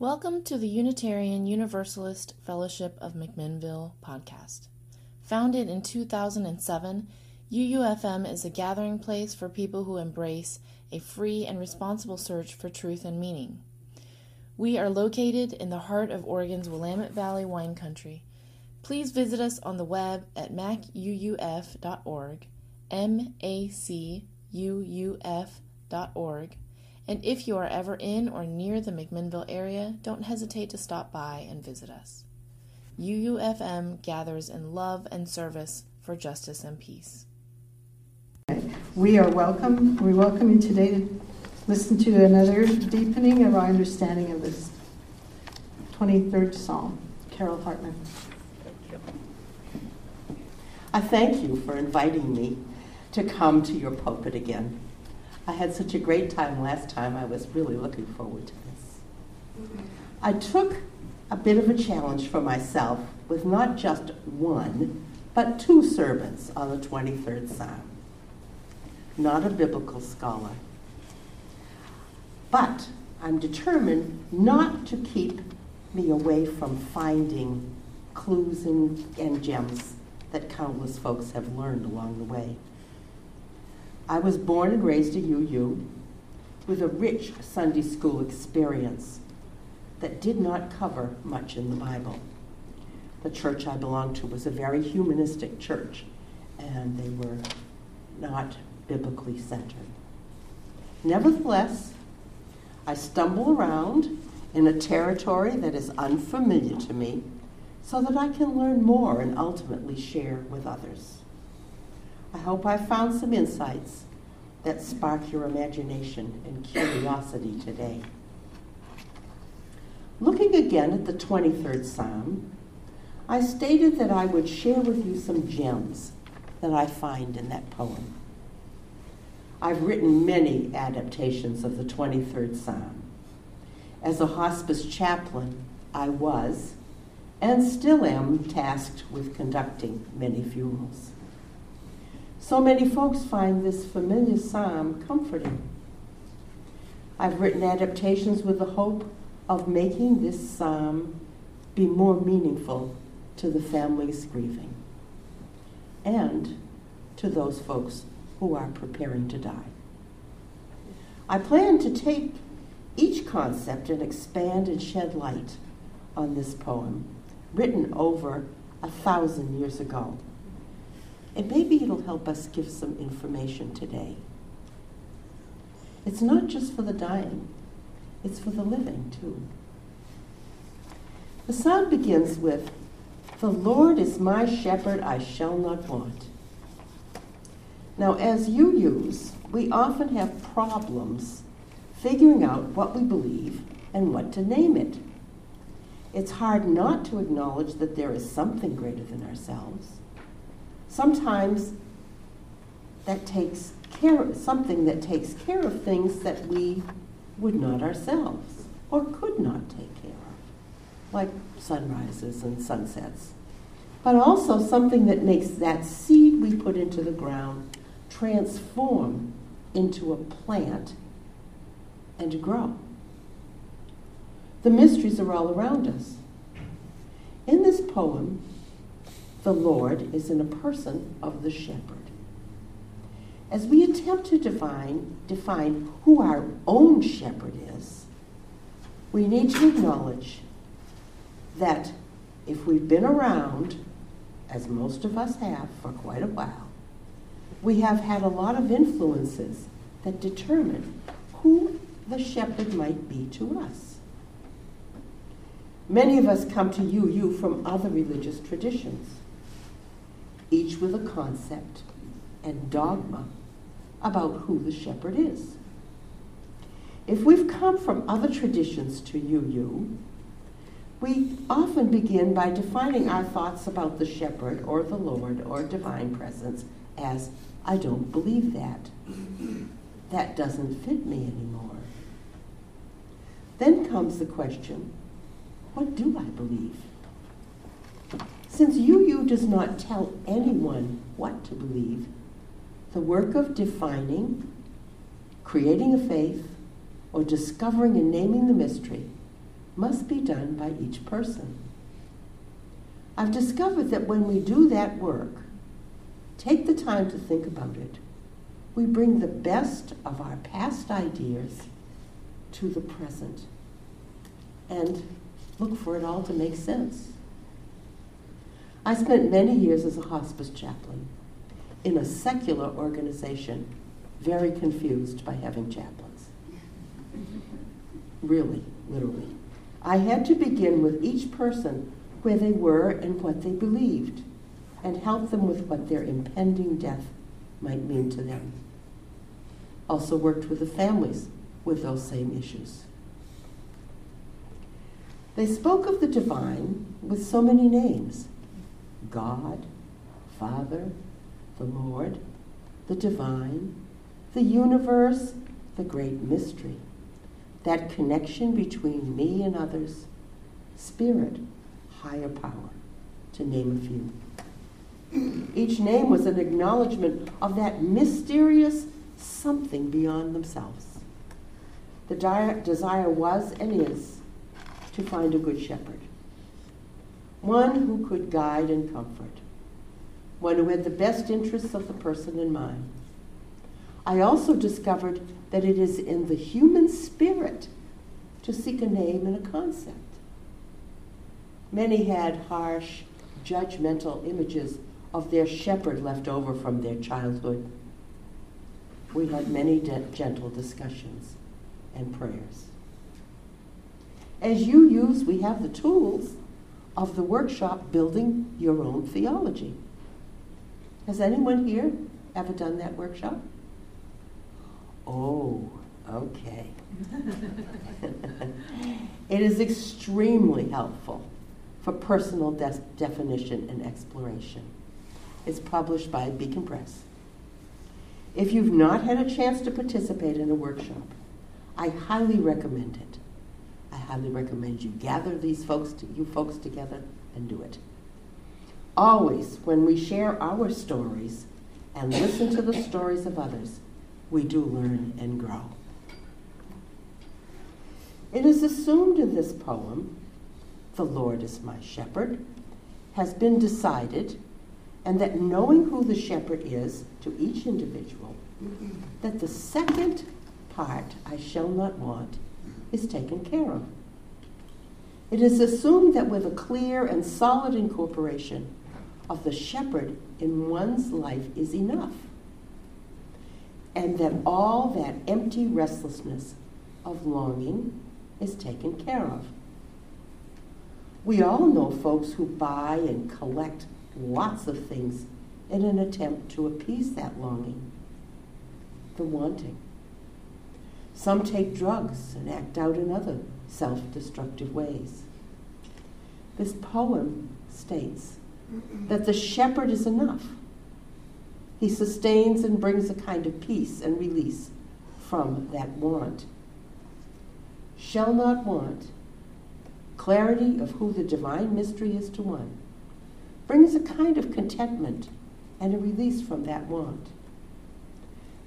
Welcome to the Unitarian Universalist Fellowship of McMinnville podcast. Founded in 2007, UUFM is a gathering place for people who embrace a free and responsible search for truth and meaning. We are located in the heart of Oregon's Willamette Valley wine country. Please visit us on the web at macuuf.org, M A C U U F.org and if you are ever in or near the McMinnville area, don't hesitate to stop by and visit us. UUFM gathers in love and service for justice and peace. We are welcome. We welcome you today to listen to another deepening of our understanding of this 23rd Psalm. Carol Hartman. I thank you for inviting me to come to your pulpit again. I had such a great time last time. I was really looking forward to this. I took a bit of a challenge for myself with not just one, but two sermons on the 23rd Psalm. Not a biblical scholar. But I'm determined not to keep me away from finding clues and, and gems that countless folks have learned along the way. I was born and raised at UU with a rich Sunday school experience that did not cover much in the Bible. The church I belonged to was a very humanistic church, and they were not biblically centered. Nevertheless, I stumble around in a territory that is unfamiliar to me so that I can learn more and ultimately share with others. I hope I found some insights that spark your imagination and curiosity today. Looking again at the 23rd Psalm, I stated that I would share with you some gems that I find in that poem. I've written many adaptations of the 23rd Psalm. As a hospice chaplain, I was, and still am, tasked with conducting many funerals. So many folks find this familiar psalm comforting. I've written adaptations with the hope of making this psalm be more meaningful to the families grieving and to those folks who are preparing to die. I plan to take each concept and expand and shed light on this poem, written over a thousand years ago. And maybe it'll help us give some information today. It's not just for the dying, it's for the living too. The psalm begins with, The Lord is my shepherd, I shall not want. Now, as UUs, we often have problems figuring out what we believe and what to name it. It's hard not to acknowledge that there is something greater than ourselves sometimes that takes care of something that takes care of things that we would not ourselves or could not take care of, like sunrises and sunsets. But also something that makes that seed we put into the ground transform into a plant and grow. The mysteries are all around us. In this poem, the Lord is in a person of the shepherd. As we attempt to define, define who our own shepherd is, we need to acknowledge that if we've been around, as most of us have for quite a while, we have had a lot of influences that determine who the shepherd might be to us. Many of us come to UU from other religious traditions each with a concept and dogma about who the shepherd is. If we've come from other traditions to UU, we often begin by defining our thoughts about the shepherd or the Lord or divine presence as, I don't believe that. That doesn't fit me anymore. Then comes the question, what do I believe? Since UU does not tell anyone what to believe, the work of defining, creating a faith, or discovering and naming the mystery must be done by each person. I've discovered that when we do that work, take the time to think about it, we bring the best of our past ideas to the present and look for it all to make sense. I spent many years as a hospice chaplain in a secular organization, very confused by having chaplains. Really, literally. I had to begin with each person where they were and what they believed, and help them with what their impending death might mean to them. Also worked with the families with those same issues. They spoke of the divine with so many names God, Father, the Lord, the divine, the universe, the great mystery, that connection between me and others, spirit, higher power, to name a few. Each name was an acknowledgement of that mysterious something beyond themselves. The desire was and is to find a good shepherd, one who could guide and comfort, one who had the best interests of the person in mind. I also discovered that it is in the human spirit to seek a name and a concept. Many had harsh, judgmental images of their shepherd left over from their childhood. We had many de- gentle discussions and prayers. As UUs, we have the tools of the workshop building your own theology. Has anyone here ever done that workshop? Oh, okay. it is extremely helpful for personal de- definition and exploration. It's published by Beacon Press. If you've not had a chance to participate in a workshop, I highly recommend it. I highly recommend you gather these folks, to, you folks together, and do it. Always, when we share our stories and listen to the stories of others, we do learn and grow. It is assumed in this poem, the Lord is my shepherd, has been decided, and that knowing who the shepherd is to each individual, that the second part, I shall not want, is taken care of. It is assumed that with a clear and solid incorporation of the shepherd in one's life is enough, and that all that empty restlessness of longing is taken care of. We all know folks who buy and collect lots of things in an attempt to appease that longing, the wanting. Some take drugs and act out in other self destructive ways. This poem states that the shepherd is enough. He sustains and brings a kind of peace and release from that want. Shall not want, clarity of who the divine mystery is to one, brings a kind of contentment and a release from that want.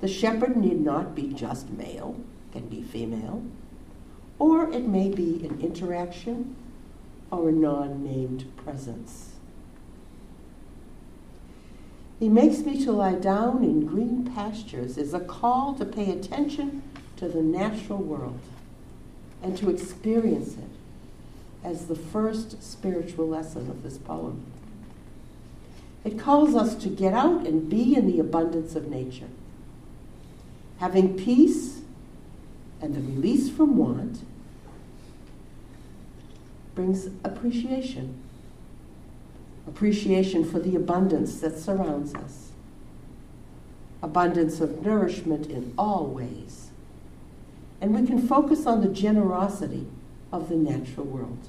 The shepherd need not be just male, can be female, or it may be an interaction or a non named presence. He makes me to lie down in green pastures is a call to pay attention to the natural world and to experience it as the first spiritual lesson of this poem. It calls us to get out and be in the abundance of nature. Having peace and the release from want brings appreciation. Appreciation for the abundance that surrounds us. Abundance of nourishment in all ways. And we can focus on the generosity of the natural world.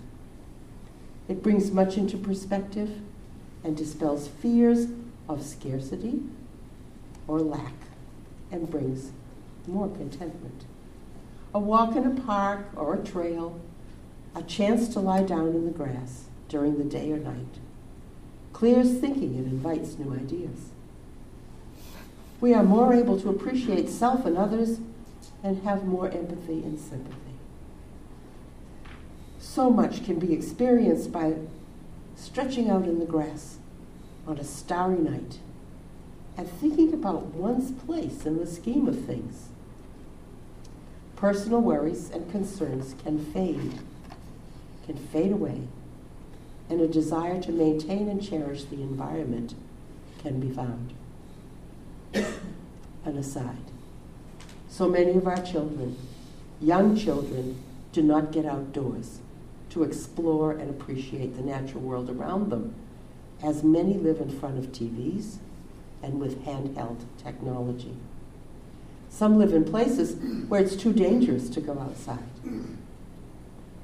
It brings much into perspective and dispels fears of scarcity or lack and brings more contentment. A walk in a park or a trail, a chance to lie down in the grass during the day or night, clears thinking and invites new ideas. We are more able to appreciate self and others and have more empathy and sympathy. So much can be experienced by stretching out in the grass on a starry night and thinking about one's place in the scheme of things. Personal worries and concerns can fade, can fade away, and a desire to maintain and cherish the environment can be found. An aside. So many of our children, young children, do not get outdoors to explore and appreciate the natural world around them, as many live in front of TVs and with handheld technology. Some live in places where it's too dangerous to go outside.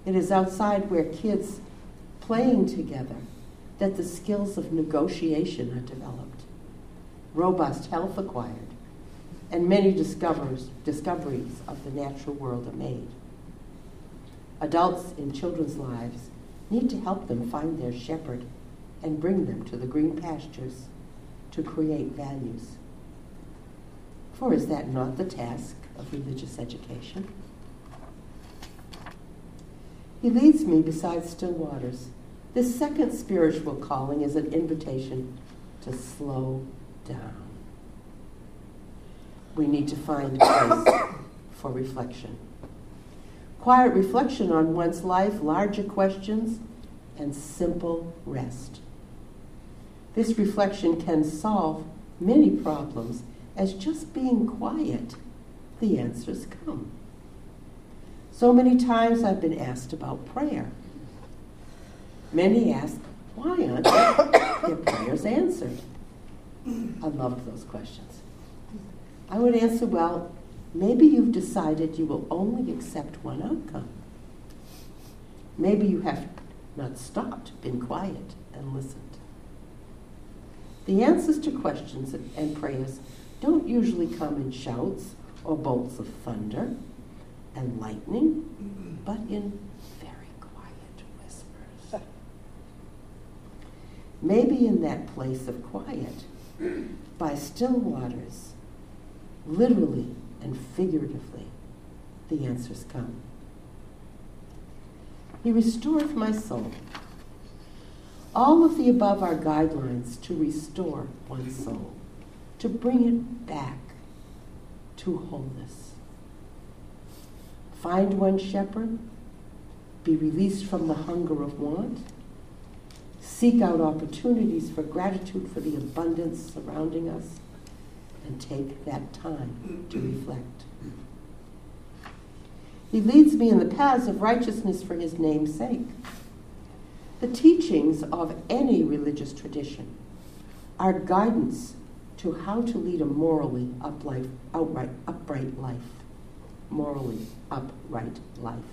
It is outside where kids playing together that the skills of negotiation are developed, robust health acquired, and many discovers, discoveries of the natural world are made. Adults in children's lives need to help them find their shepherd and bring them to the green pastures to create values. For is that not the task of religious education? He leads me beside still waters. This second spiritual calling is an invitation to slow down. We need to find place for reflection. Quiet reflection on one's life, larger questions, and simple rest. This reflection can solve many problems as just being quiet, the answers come. So many times I've been asked about prayer. Many ask, why aren't their prayers answered? I loved those questions. I would answer, well, maybe you've decided you will only accept one outcome. Maybe you have not stopped, been quiet, and listened. The answers to questions and prayers don't usually come in shouts or bolts of thunder and lightning, but in very quiet whispers. Maybe in that place of quiet, by still waters, literally and figuratively, the answers come. He restoreth my soul. All of the above are guidelines to restore one's soul to bring it back to wholeness. Find one shepherd, be released from the hunger of want, seek out opportunities for gratitude for the abundance surrounding us, and take that time to reflect. He leads me in the paths of righteousness for his name's sake. The teachings of any religious tradition are guidance to how to lead a morally upright, outright, upright life. Morally upright life.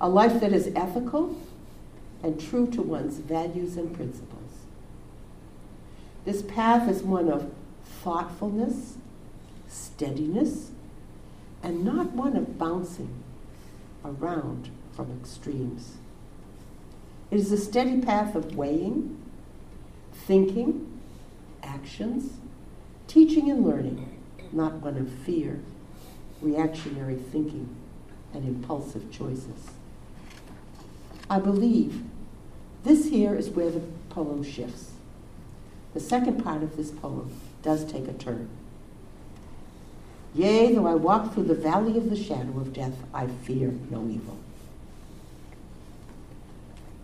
A life that is ethical and true to one's values and principles. This path is one of thoughtfulness, steadiness, and not one of bouncing around from extremes. It is a steady path of weighing, thinking, actions, teaching and learning, not one of fear, reactionary thinking, and impulsive choices. I believe this here is where the poem shifts. The second part of this poem does take a turn. Yea, though I walk through the valley of the shadow of death, I fear no evil.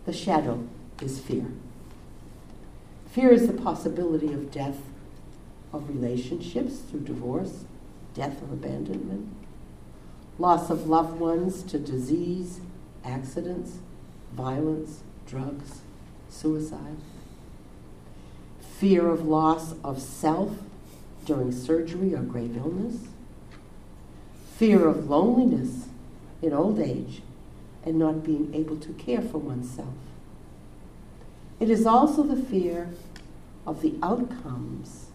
The shadow is fear. Fear is the possibility of death of relationships through divorce, death of abandonment, loss of loved ones to disease, accidents, violence, drugs, suicide, fear of loss of self during surgery or grave illness, fear of loneliness in old age and not being able to care for oneself it is also the fear of the outcomes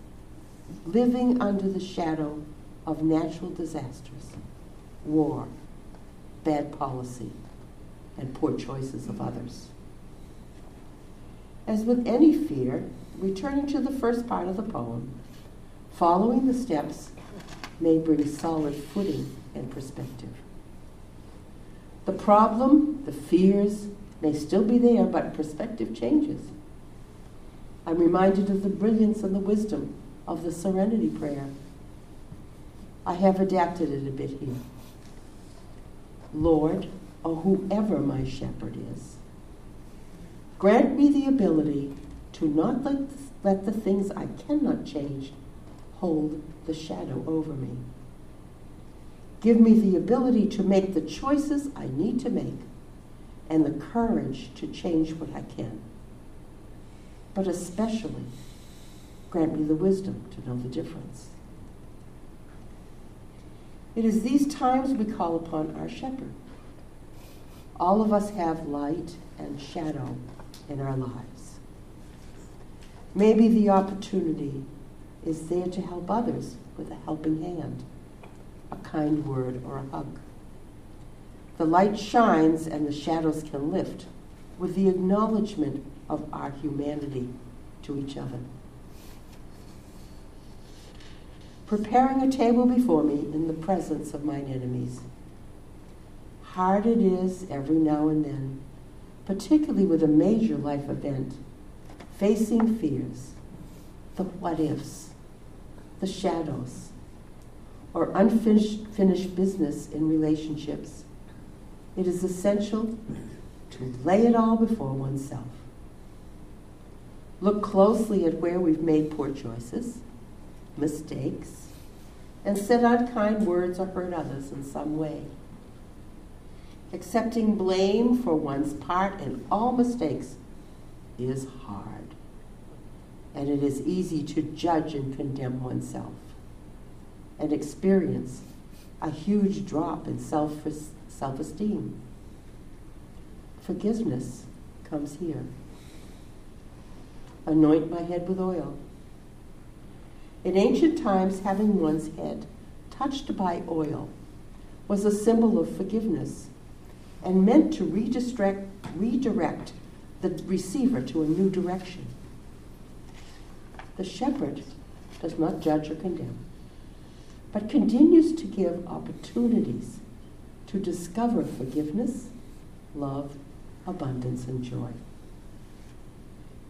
living under the shadow of natural disasters, war, bad policy, and poor choices of others. As with any fear, returning to the first part of the poem, following the steps may bring solid footing and perspective. The problem The fears may still be there, but perspective changes. I'm reminded of the brilliance and the wisdom of the serenity prayer. I have adapted it a bit here. Lord, or whoever my shepherd is, grant me the ability to not let, let the things I cannot change hold the shadow over me. Give me the ability to make the choices I need to make and the courage to change what I can. But especially, grant me the wisdom to know the difference. It is these times we call upon our shepherd. All of us have light and shadow in our lives. Maybe the opportunity is there to help others with a helping hand, a kind word, or a hug. The light shines and the shadows can lift with the acknowledgement of our humanity to each other. Preparing a table before me in the presence of mine enemies. Hard it is every now and then, particularly with a major life event, facing fears, the what ifs, the shadows, or unfinished finished business in relationships. It is essential to lay it all before oneself. Look closely at where we've made poor choices, mistakes, and said unkind words or hurt others in some way. Accepting blame for one's part in all mistakes is hard and it is easy to judge and condemn oneself and experience a huge drop in self self esteem. Forgiveness comes here. Anoint my head with oil. In ancient times, having one's head touched by oil was a symbol of forgiveness and meant to redirect, redirect the receiver to a new direction. The shepherd does not judge or condemn, but continues to give opportunities to discover forgiveness, love, abundance, and joy.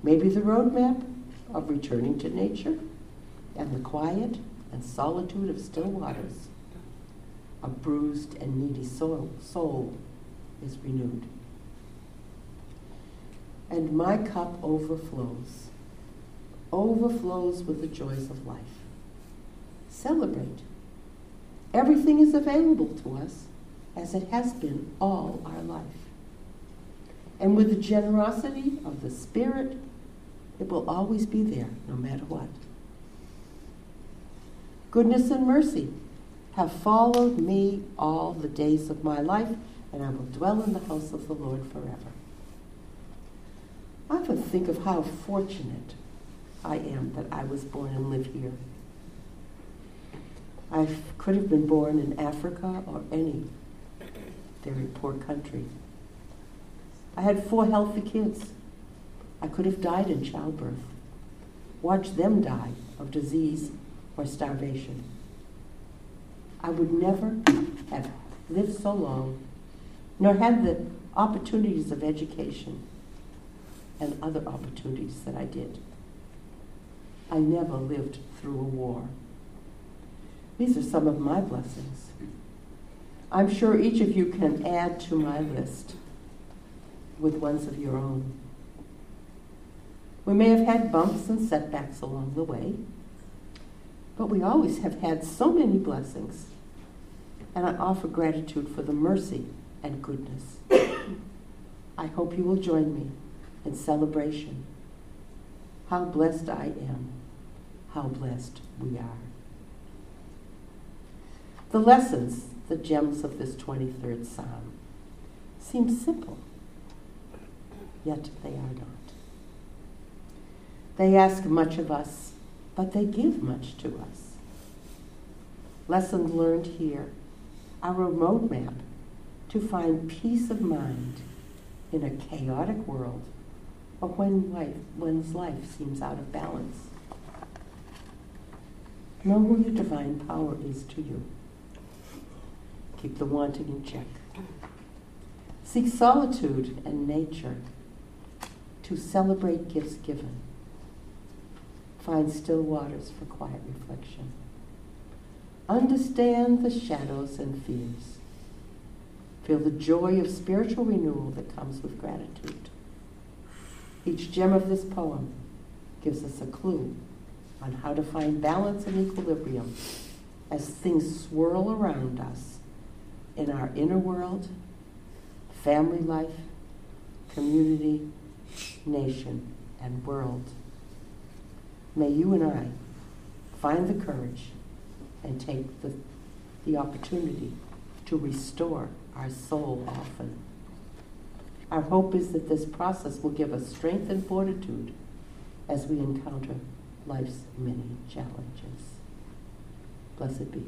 Maybe the roadmap of returning to nature and the quiet and solitude of still waters. A bruised and needy soul, soul is renewed. And my cup overflows overflows with the joys of life. Celebrate. Everything is available to us as it has been all our life. And with the generosity of the Spirit, it will always be there no matter what. Goodness and mercy have followed me all the days of my life, and I will dwell in the house of the Lord forever. I often think of how fortunate I am that I was born and live here. I could have been born in Africa or any very poor country. I had four healthy kids. I could have died in childbirth, watched them die of disease or starvation. I would never have lived so long, nor had the opportunities of education and other opportunities that I did. I never lived through a war. These are some of my blessings. I'm sure each of you can add to my list with ones of your own. We may have had bumps and setbacks along the way, but we always have had so many blessings. And I offer gratitude for the mercy and goodness. I hope you will join me in celebration how blessed I am. How blessed we are. The lessons, the gems of this 23rd Psalm, seem simple, yet they are not. They ask much of us, but they give much to us. Lessons learned here are a roadmap to find peace of mind in a chaotic world or when life, one's life seems out of balance. Know who your divine power is to you. Keep the wanting in check. Seek solitude and nature to celebrate gifts given. Find still waters for quiet reflection. Understand the shadows and fears. Feel the joy of spiritual renewal that comes with gratitude. Each gem of this poem gives us a clue on how to find balance and equilibrium as things swirl around us in our inner world, family life, community, nation, and world. May you and I find the courage and take the, the opportunity to restore our soul often. Our hope is that this process will give us strength and fortitude as we encounter life's many challenges. Blessed be.